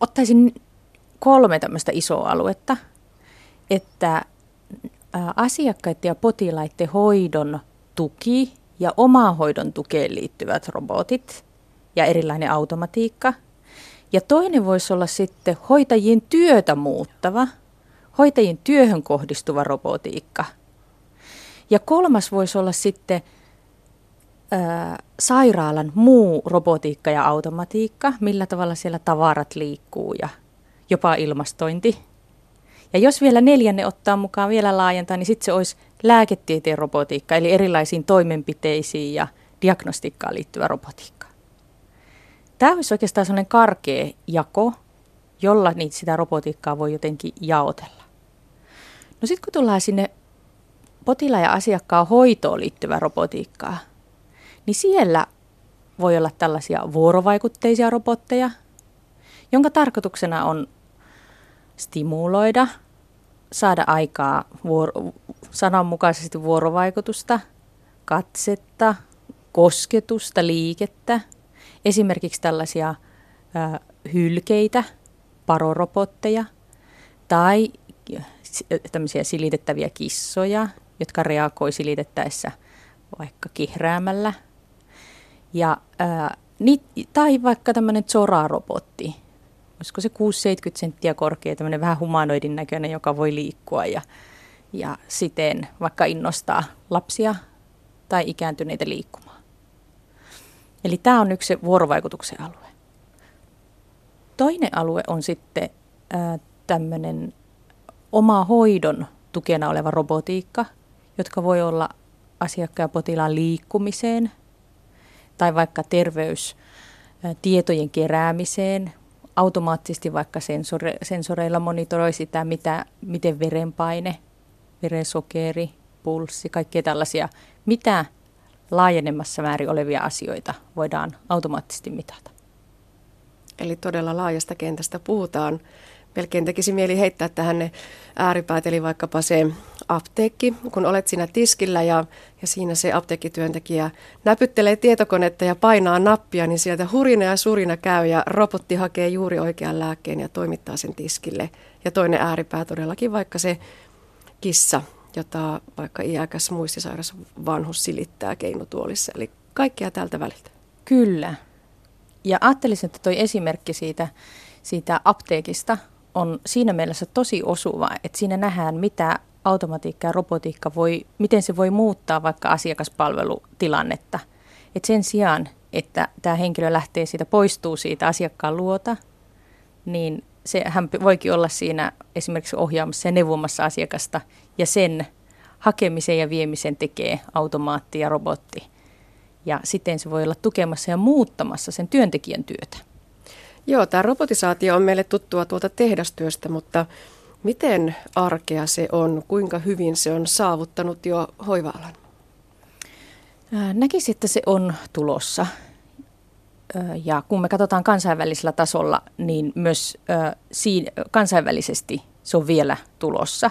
ottaisin kolme tämmöistä isoa aluetta, että asiakkaiden ja potilaiden hoidon tuki ja hoidon tukeen liittyvät robotit ja erilainen automatiikka. Ja toinen voisi olla sitten hoitajien työtä muuttava, hoitajien työhön kohdistuva robotiikka. Ja kolmas voisi olla sitten sairaalan muu robotiikka ja automatiikka, millä tavalla siellä tavarat liikkuu ja jopa ilmastointi. Ja jos vielä neljänne ottaa mukaan vielä laajentaa, niin sitten se olisi lääketieteen robotiikka, eli erilaisiin toimenpiteisiin ja diagnostiikkaan liittyvä robotiikka. Tämä olisi oikeastaan sellainen karkea jako, jolla niitä sitä robotiikkaa voi jotenkin jaotella. No sitten kun tullaan sinne potilaan ja asiakkaan hoitoon liittyvää robotiikkaa, niin siellä voi olla tällaisia vuorovaikutteisia robotteja, jonka tarkoituksena on stimuloida, saada aikaa vuoro, sananmukaisesti vuorovaikutusta, katsetta, kosketusta, liikettä, esimerkiksi tällaisia hylkeitä, parorobotteja tai tämmöisiä silitettäviä kissoja, jotka reagoi silitettäessä vaikka kihräämällä. Ja, ää, ni, tai vaikka tämmöinen Zora-robotti, olisiko se 6-70 senttiä korkea, tämmöinen vähän humanoidin näköinen, joka voi liikkua ja, ja siten vaikka innostaa lapsia tai ikääntyneitä liikkumaan. Eli tämä on yksi vuorovaikutuksen alue. Toinen alue on sitten tämmöinen oma hoidon tukena oleva robotiikka, jotka voi olla asiakkaan ja potilaan liikkumiseen tai vaikka terveystietojen keräämiseen, automaattisesti vaikka sensore, sensoreilla monitoroi sitä, mitä, miten verenpaine, verensokeri, pulssi, kaikkia tällaisia, mitä laajenemassa määrin olevia asioita voidaan automaattisesti mitata. Eli todella laajasta kentästä puhutaan. Melkein tekisi mieli heittää tähän ne ääripäät, eli vaikkapa se apteekki, kun olet siinä tiskillä ja, ja siinä se apteekkityöntekijä näpyttelee tietokonetta ja painaa nappia, niin sieltä hurina ja surina käy ja robotti hakee juuri oikean lääkkeen ja toimittaa sen tiskille. Ja toinen ääripää todellakin vaikka se kissa, jota vaikka iäkäs muistisairas vanhus silittää keinutuolissa. Eli kaikkea tältä väliltä. Kyllä. Ja ajattelisin, että tuo esimerkki siitä, siitä apteekista on siinä mielessä tosi osuva, että siinä nähdään, mitä automatiikka ja robotiikka voi, miten se voi muuttaa vaikka asiakaspalvelutilannetta. Et sen sijaan, että tämä henkilö lähtee siitä, poistuu siitä asiakkaan luota, niin se, hän voikin olla siinä esimerkiksi ohjaamassa ja neuvomassa asiakasta ja sen hakemisen ja viemisen tekee automaatti ja robotti. Ja siten se voi olla tukemassa ja muuttamassa sen työntekijän työtä. Joo, tämä robotisaatio on meille tuttua tuolta tehdastyöstä, mutta miten arkea se on? Kuinka hyvin se on saavuttanut jo hoiva-alan? Näkisin, että se on tulossa. Ja kun me katsotaan kansainvälisellä tasolla, niin myös kansainvälisesti se on vielä tulossa.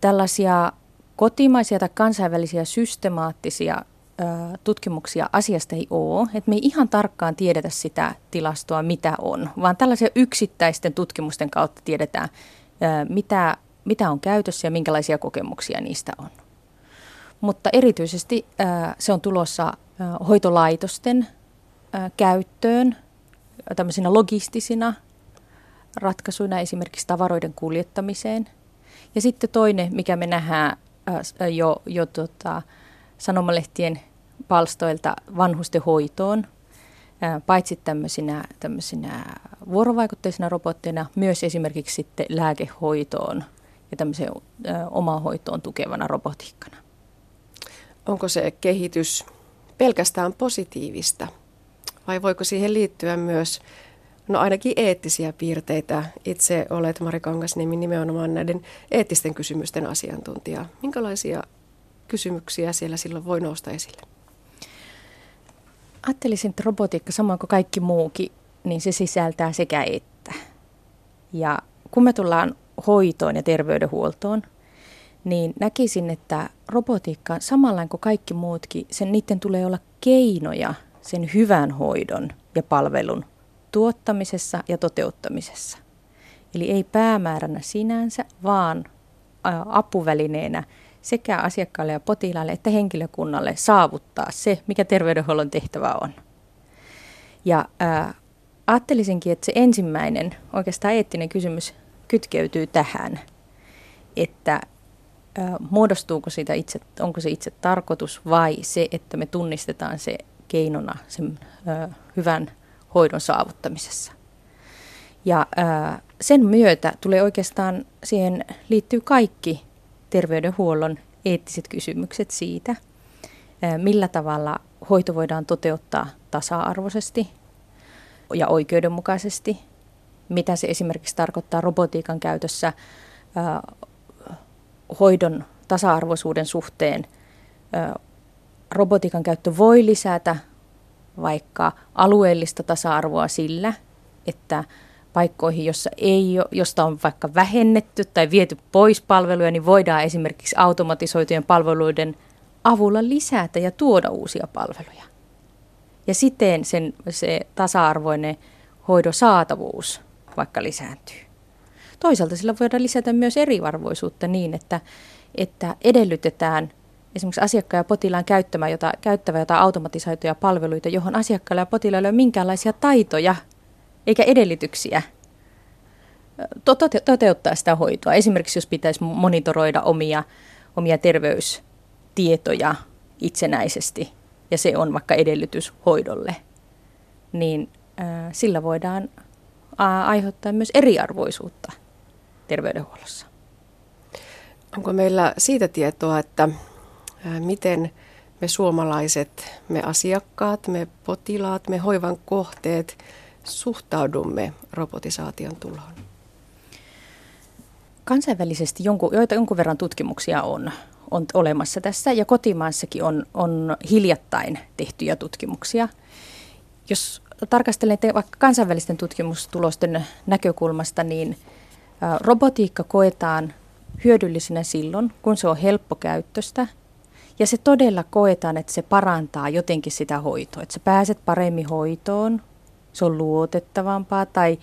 Tällaisia kotimaisia tai kansainvälisiä systemaattisia tutkimuksia asiasta ei ole, että me ei ihan tarkkaan tiedetä sitä tilastoa, mitä on, vaan tällaisia yksittäisten tutkimusten kautta tiedetään, mitä, mitä on käytössä ja minkälaisia kokemuksia niistä on. Mutta erityisesti se on tulossa hoitolaitosten käyttöön tämmöisinä logistisina ratkaisuina esimerkiksi tavaroiden kuljettamiseen. Ja sitten toinen, mikä me nähdään jo, jo tota, sanomalehtien palstoilta vanhusten hoitoon, paitsi tämmöisinä, tämmöisinä vuorovaikutteisina robotteina, myös esimerkiksi sitten lääkehoitoon ja tämmöiseen omaan hoitoon tukevana robotiikkana. Onko se kehitys pelkästään positiivista vai voiko siihen liittyä myös no ainakin eettisiä piirteitä? Itse olet Mari Kangasniemi nimenomaan näiden eettisten kysymysten asiantuntija. Minkälaisia kysymyksiä siellä silloin voi nousta esille? Ajattelisin, että robotiikka, samoin kuin kaikki muukin, niin se sisältää sekä että. Ja kun me tullaan hoitoon ja terveydenhuoltoon, niin näkisin, että robotiikka, samalla kuin kaikki muutkin, sen, niiden tulee olla keinoja sen hyvän hoidon ja palvelun tuottamisessa ja toteuttamisessa. Eli ei päämääränä sinänsä, vaan apuvälineenä sekä asiakkaalle ja potilaalle että henkilökunnalle saavuttaa se, mikä terveydenhuollon tehtävä on. Ja ää, ajattelisinkin, että se ensimmäinen oikeastaan eettinen kysymys kytkeytyy tähän, että ää, muodostuuko siitä itse, onko se itse tarkoitus vai se, että me tunnistetaan se keinona sen ää, hyvän hoidon saavuttamisessa. Ja ää, sen myötä tulee oikeastaan, siihen liittyy kaikki terveydenhuollon eettiset kysymykset siitä, millä tavalla hoito voidaan toteuttaa tasa-arvoisesti ja oikeudenmukaisesti, mitä se esimerkiksi tarkoittaa robotiikan käytössä hoidon tasa-arvoisuuden suhteen. Robotiikan käyttö voi lisätä vaikka alueellista tasa-arvoa sillä, että paikkoihin, jossa ei josta on vaikka vähennetty tai viety pois palveluja, niin voidaan esimerkiksi automatisoitujen palveluiden avulla lisätä ja tuoda uusia palveluja. Ja siten sen, se tasa-arvoinen hoidon saatavuus vaikka lisääntyy. Toisaalta sillä voidaan lisätä myös eriarvoisuutta niin, että, että edellytetään esimerkiksi asiakkaan ja potilaan käyttämä jota, käyttävä jotain automatisoituja palveluita, johon asiakkaalla ja potilailla ei ole minkäänlaisia taitoja eikä edellytyksiä toteuttaa sitä hoitoa. Esimerkiksi jos pitäisi monitoroida omia, omia terveystietoja itsenäisesti, ja se on vaikka edellytys hoidolle, niin sillä voidaan aiheuttaa myös eriarvoisuutta terveydenhuollossa. Onko meillä siitä tietoa, että miten me suomalaiset, me asiakkaat, me potilaat, me hoivan kohteet – suhtaudumme robotisaation tuloon? Kansainvälisesti jonkun, joita jonkun verran tutkimuksia on, on olemassa tässä ja kotimaassakin on, on hiljattain tehtyjä tutkimuksia. Jos tarkastelen vaikka kansainvälisten tutkimustulosten näkökulmasta, niin robotiikka koetaan hyödyllisenä silloin, kun se on helppokäyttöistä ja se todella koetaan, että se parantaa jotenkin sitä hoitoa, että sä pääset paremmin hoitoon, se on luotettavampaa tai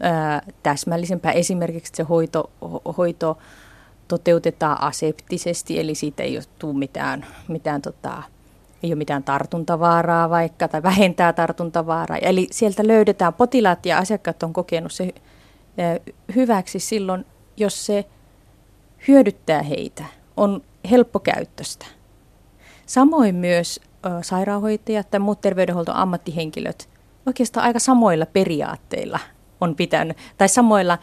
ää, täsmällisempää. Esimerkiksi se hoito, ho, hoito toteutetaan aseptisesti, eli siitä ei tule mitään, mitään tota, ei ole mitään tartuntavaaraa vaikka, tai vähentää tartuntavaaraa. Eli sieltä löydetään, potilaat ja asiakkaat on kokenut se hyväksi silloin, jos se hyödyttää heitä, on helppokäyttöistä. Samoin myös sairaanhoitajat tai muut terveydenhuoltoammattihenkilöt oikeastaan aika samoilla periaatteilla on pitänyt, tai samoilla,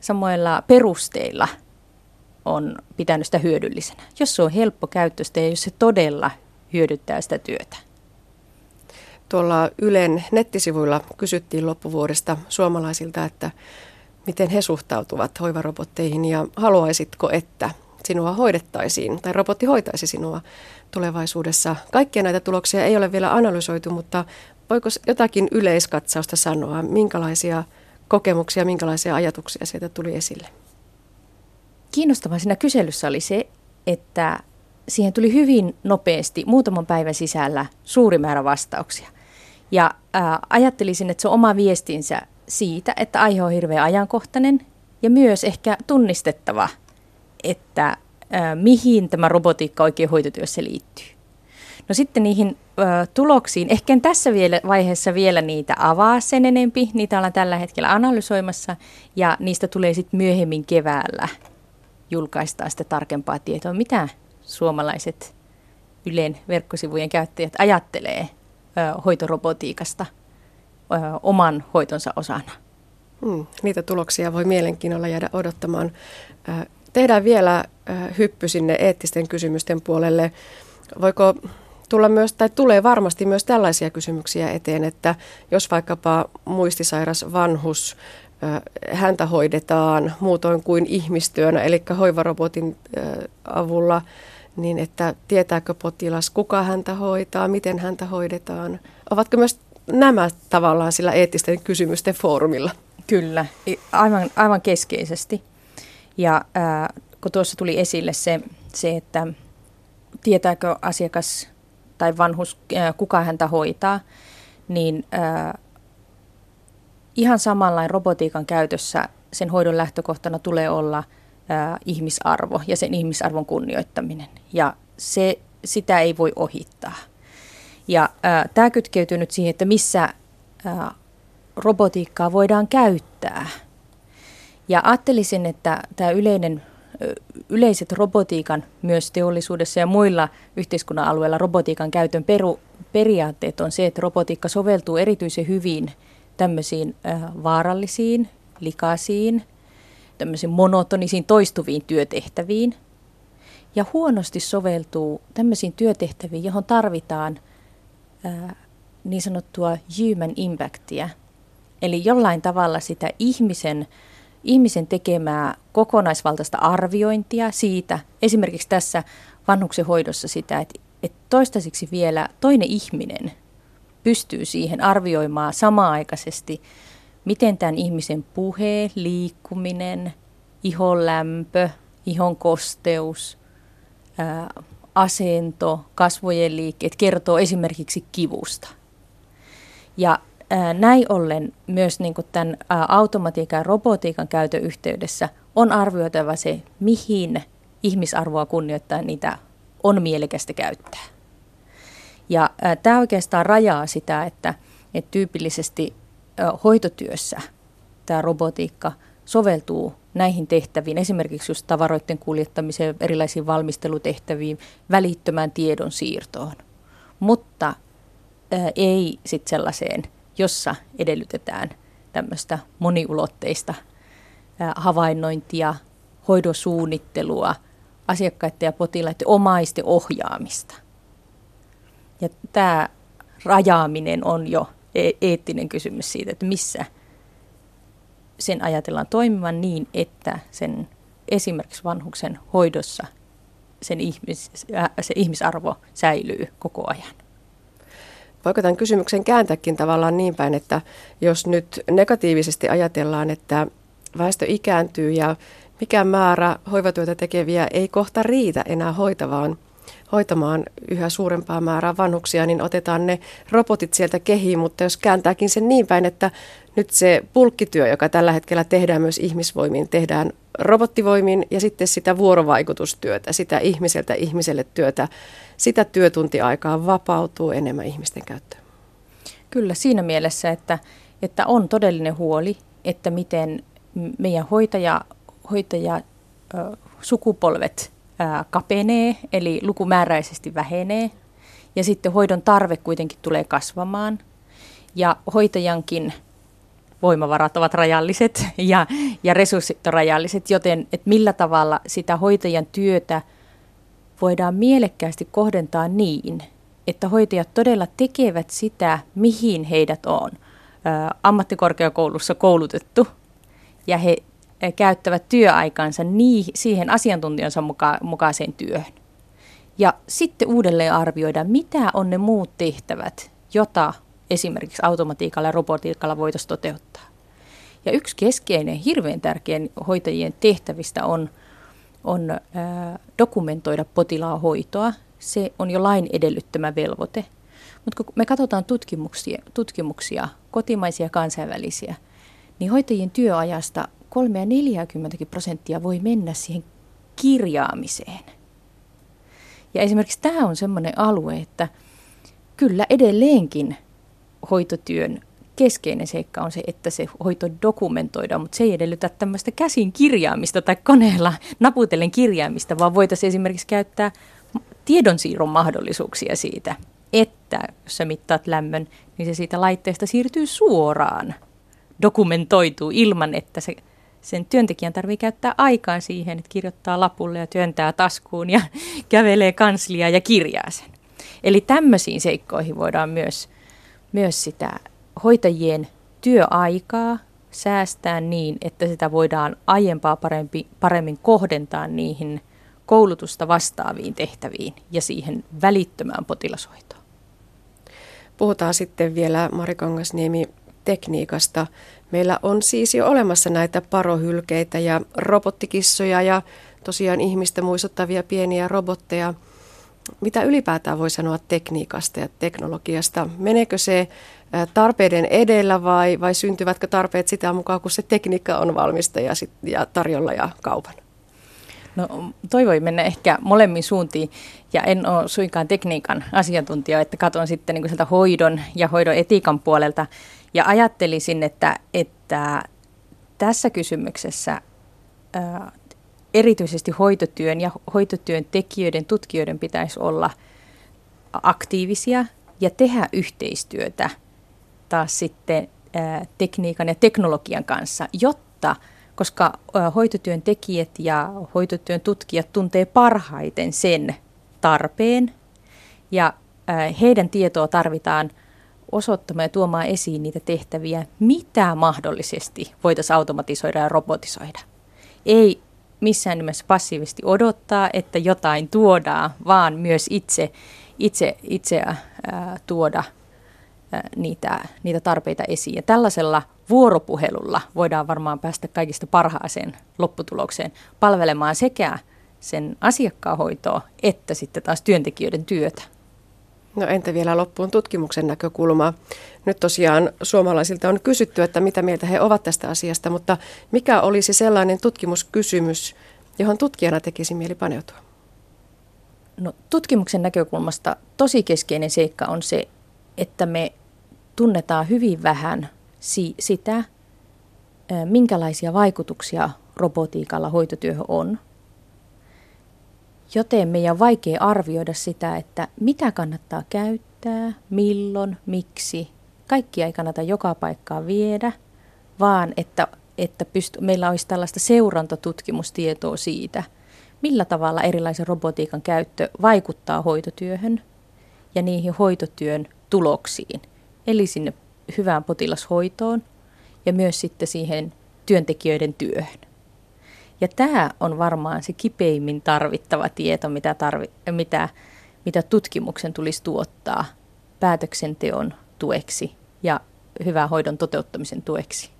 samoilla perusteilla on pitänyt sitä hyödyllisenä. Jos se on helppo käyttöistä ja jos se todella hyödyttää sitä työtä. Tuolla Ylen nettisivuilla kysyttiin loppuvuodesta suomalaisilta, että miten he suhtautuvat hoivarobotteihin ja haluaisitko, että sinua hoidettaisiin tai robotti hoitaisi sinua tulevaisuudessa. Kaikkia näitä tuloksia ei ole vielä analysoitu, mutta voiko jotakin yleiskatsausta sanoa, minkälaisia kokemuksia, minkälaisia ajatuksia sieltä tuli esille? Kiinnostavaa siinä kyselyssä oli se, että siihen tuli hyvin nopeasti, muutaman päivän sisällä, suuri määrä vastauksia. Ja ää, ajattelisin, että se on oma viestinsä siitä, että aihe on hirveän ajankohtainen ja myös ehkä tunnistettava, että ää, mihin tämä robotiikka oikein hoitotyössä liittyy. No sitten niihin ö, tuloksiin, ehkä en tässä vielä, vaiheessa vielä niitä avaa sen enempi, niitä ollaan tällä hetkellä analysoimassa ja niistä tulee sitten myöhemmin keväällä julkaistaan sitä tarkempaa tietoa, mitä suomalaiset Ylen verkkosivujen käyttäjät ajattelee ö, hoitorobotiikasta ö, oman hoitonsa osana. Hmm, niitä tuloksia voi mielenkiinnolla jäädä odottamaan. Tehdään vielä hyppy sinne eettisten kysymysten puolelle. Voiko tulla myös, tai tulee varmasti myös tällaisia kysymyksiä eteen, että jos vaikkapa muistisairas vanhus, häntä hoidetaan muutoin kuin ihmistyönä, eli hoivarobotin avulla, niin että tietääkö potilas, kuka häntä hoitaa, miten häntä hoidetaan. Ovatko myös nämä tavallaan sillä eettisten kysymysten foorumilla? Kyllä, aivan, aivan keskeisesti. Ja äh, kun tuossa tuli esille se, se, että tietääkö asiakas tai vanhus, kuka häntä hoitaa, niin ihan samanlainen robotiikan käytössä sen hoidon lähtökohtana tulee olla ää, ihmisarvo ja sen ihmisarvon kunnioittaminen. Ja se, sitä ei voi ohittaa. Ja tämä kytkeytyy nyt siihen, että missä ää, robotiikkaa voidaan käyttää. Ja ajattelisin, että tämä yleinen, yleiset robotiikan myös teollisuudessa ja muilla yhteiskunnan alueilla robotiikan käytön peru, periaatteet on se, että robotiikka soveltuu erityisen hyvin tämmöisiin äh, vaarallisiin, likaisiin, tämmöisiin monotonisiin toistuviin työtehtäviin. Ja huonosti soveltuu tämmöisiin työtehtäviin, johon tarvitaan äh, niin sanottua human impactia, eli jollain tavalla sitä ihmisen, ihmisen tekemää kokonaisvaltaista arviointia siitä, esimerkiksi tässä vanhuksen hoidossa sitä, että, että toistaiseksi vielä toinen ihminen pystyy siihen arvioimaan samaaikaisesti, miten tämän ihmisen puhe, liikkuminen, ihon lämpö, ihon kosteus, ää, asento, kasvojen liikkeet kertoo esimerkiksi kivusta. Ja näin ollen myös niin tämän ää, automatiikan ja robotiikan käytön yhteydessä on arvioitava se, mihin ihmisarvoa kunnioittaa niitä on mielekästä käyttää. Ja tämä oikeastaan rajaa sitä, että, että tyypillisesti hoitotyössä tämä robotiikka soveltuu näihin tehtäviin, esimerkiksi just tavaroiden kuljettamiseen, erilaisiin valmistelutehtäviin, välittömään tiedon siirtoon. Mutta ei sitten sellaiseen, jossa edellytetään tämmöistä moniulotteista havainnointia, hoidosuunnittelua, asiakkaiden ja potilaiden omaisten ohjaamista – ja tämä rajaaminen on jo e- eettinen kysymys siitä, että missä sen ajatellaan toimivan niin, että sen esimerkiksi vanhuksen hoidossa sen ihmis, se ihmisarvo säilyy koko ajan. Voiko tämän kysymyksen kääntääkin tavallaan niin päin, että jos nyt negatiivisesti ajatellaan, että väestö ikääntyy ja mikä määrä hoivatyötä tekeviä ei kohta riitä enää hoitavaan hoitamaan yhä suurempaa määrää vanhuksia, niin otetaan ne robotit sieltä kehiin, mutta jos kääntääkin sen niin päin, että nyt se pulkkityö, joka tällä hetkellä tehdään myös ihmisvoimiin, tehdään robottivoimin ja sitten sitä vuorovaikutustyötä, sitä ihmiseltä ihmiselle työtä, sitä työtuntiaikaa vapautuu enemmän ihmisten käyttöön. Kyllä siinä mielessä, että, että on todellinen huoli, että miten meidän hoitaja, hoitaja sukupolvet kapenee, eli lukumääräisesti vähenee. Ja sitten hoidon tarve kuitenkin tulee kasvamaan. Ja hoitajankin voimavarat ovat rajalliset ja, ja resurssit ovat rajalliset, joten että millä tavalla sitä hoitajan työtä voidaan mielekkäästi kohdentaa niin, että hoitajat todella tekevät sitä, mihin heidät on ammattikorkeakoulussa koulutettu ja he käyttävät työaikansa niin, siihen asiantuntijansa muka, mukaiseen työhön. Ja sitten uudelleen arvioida, mitä on ne muut tehtävät, jota esimerkiksi automatiikalla ja robotiikalla voitaisiin toteuttaa. Ja yksi keskeinen, hirveän tärkeä hoitajien tehtävistä on, on ää, dokumentoida potilaan hoitoa. Se on jo lain edellyttämä velvoite. Mutta kun me katsotaan tutkimuksia, tutkimuksia, kotimaisia ja kansainvälisiä, niin hoitajien työajasta 3 ja 40 prosenttia voi mennä siihen kirjaamiseen. Ja esimerkiksi tämä on sellainen alue, että kyllä edelleenkin hoitotyön keskeinen seikka on se, että se hoito dokumentoidaan, mutta se ei edellytä tämmöistä käsin kirjaamista tai koneella naputellen kirjaamista, vaan voitaisiin esimerkiksi käyttää tiedonsiirron mahdollisuuksia siitä, että jos sä mittaat lämmön, niin se siitä laitteesta siirtyy suoraan dokumentoituu ilman, että se sen työntekijän tarvii käyttää aikaa siihen, että kirjoittaa lapulle ja työntää taskuun ja kävelee kanslia ja kirjaa sen. Eli tämmöisiin seikkoihin voidaan myös, myös sitä hoitajien työaikaa säästää niin, että sitä voidaan aiempaa parempi, paremmin kohdentaa niihin koulutusta vastaaviin tehtäviin ja siihen välittömään potilashoitoon. Puhutaan sitten vielä Mari Kangasniemi tekniikasta. Meillä on siis jo olemassa näitä parohylkeitä ja robottikissoja ja tosiaan ihmistä muistuttavia pieniä robotteja. mitä ylipäätään voi sanoa tekniikasta ja teknologiasta? Meneekö se tarpeiden edellä vai, vai syntyvätkö tarpeet sitä mukaan, kun se tekniikka on valmista ja, sit, ja tarjolla ja kaupan? No toi voi mennä ehkä molemmin suuntiin ja en ole suinkaan tekniikan asiantuntija, että katson sitten niin sieltä hoidon ja hoidon etiikan puolelta. Ja ajattelisin, että, että tässä kysymyksessä ää, erityisesti hoitotyön ja hoitotyön tekijöiden, tutkijoiden pitäisi olla aktiivisia ja tehdä yhteistyötä taas sitten ää, tekniikan ja teknologian kanssa, jotta – koska hoitotyön tekijät ja hoitotyön tutkijat tuntee parhaiten sen tarpeen ja heidän tietoa tarvitaan osoittamaan ja tuomaan esiin niitä tehtäviä, mitä mahdollisesti voitaisiin automatisoida ja robotisoida. Ei missään nimessä passiivisesti odottaa, että jotain tuodaan, vaan myös itse, itse, itse ää, tuoda niitä, niitä tarpeita esiin. Ja tällaisella vuoropuhelulla voidaan varmaan päästä kaikista parhaaseen lopputulokseen palvelemaan sekä sen asiakkaan hoitoa että sitten taas työntekijöiden työtä. No entä vielä loppuun tutkimuksen näkökulma? Nyt tosiaan suomalaisilta on kysytty, että mitä mieltä he ovat tästä asiasta, mutta mikä olisi sellainen tutkimuskysymys, johon tutkijana tekisi mieli paneutua? No, tutkimuksen näkökulmasta tosi keskeinen seikka on se, että me tunnetaan hyvin vähän si- sitä, minkälaisia vaikutuksia robotiikalla hoitotyöhön on. Joten meidän on vaikea arvioida sitä, että mitä kannattaa käyttää, milloin, miksi. Kaikkia ei kannata joka paikkaan viedä, vaan että, että pyst- meillä olisi tällaista seurantatutkimustietoa siitä, millä tavalla erilaisen robotiikan käyttö vaikuttaa hoitotyöhön ja niihin hoitotyön tuloksiin, eli sinne hyvään potilashoitoon ja myös sitten siihen työntekijöiden työhön. Ja tämä on varmaan se kipeimmin tarvittava tieto, mitä, tarvi, mitä, mitä tutkimuksen tulisi tuottaa päätöksenteon tueksi ja hyvän hoidon toteuttamisen tueksi.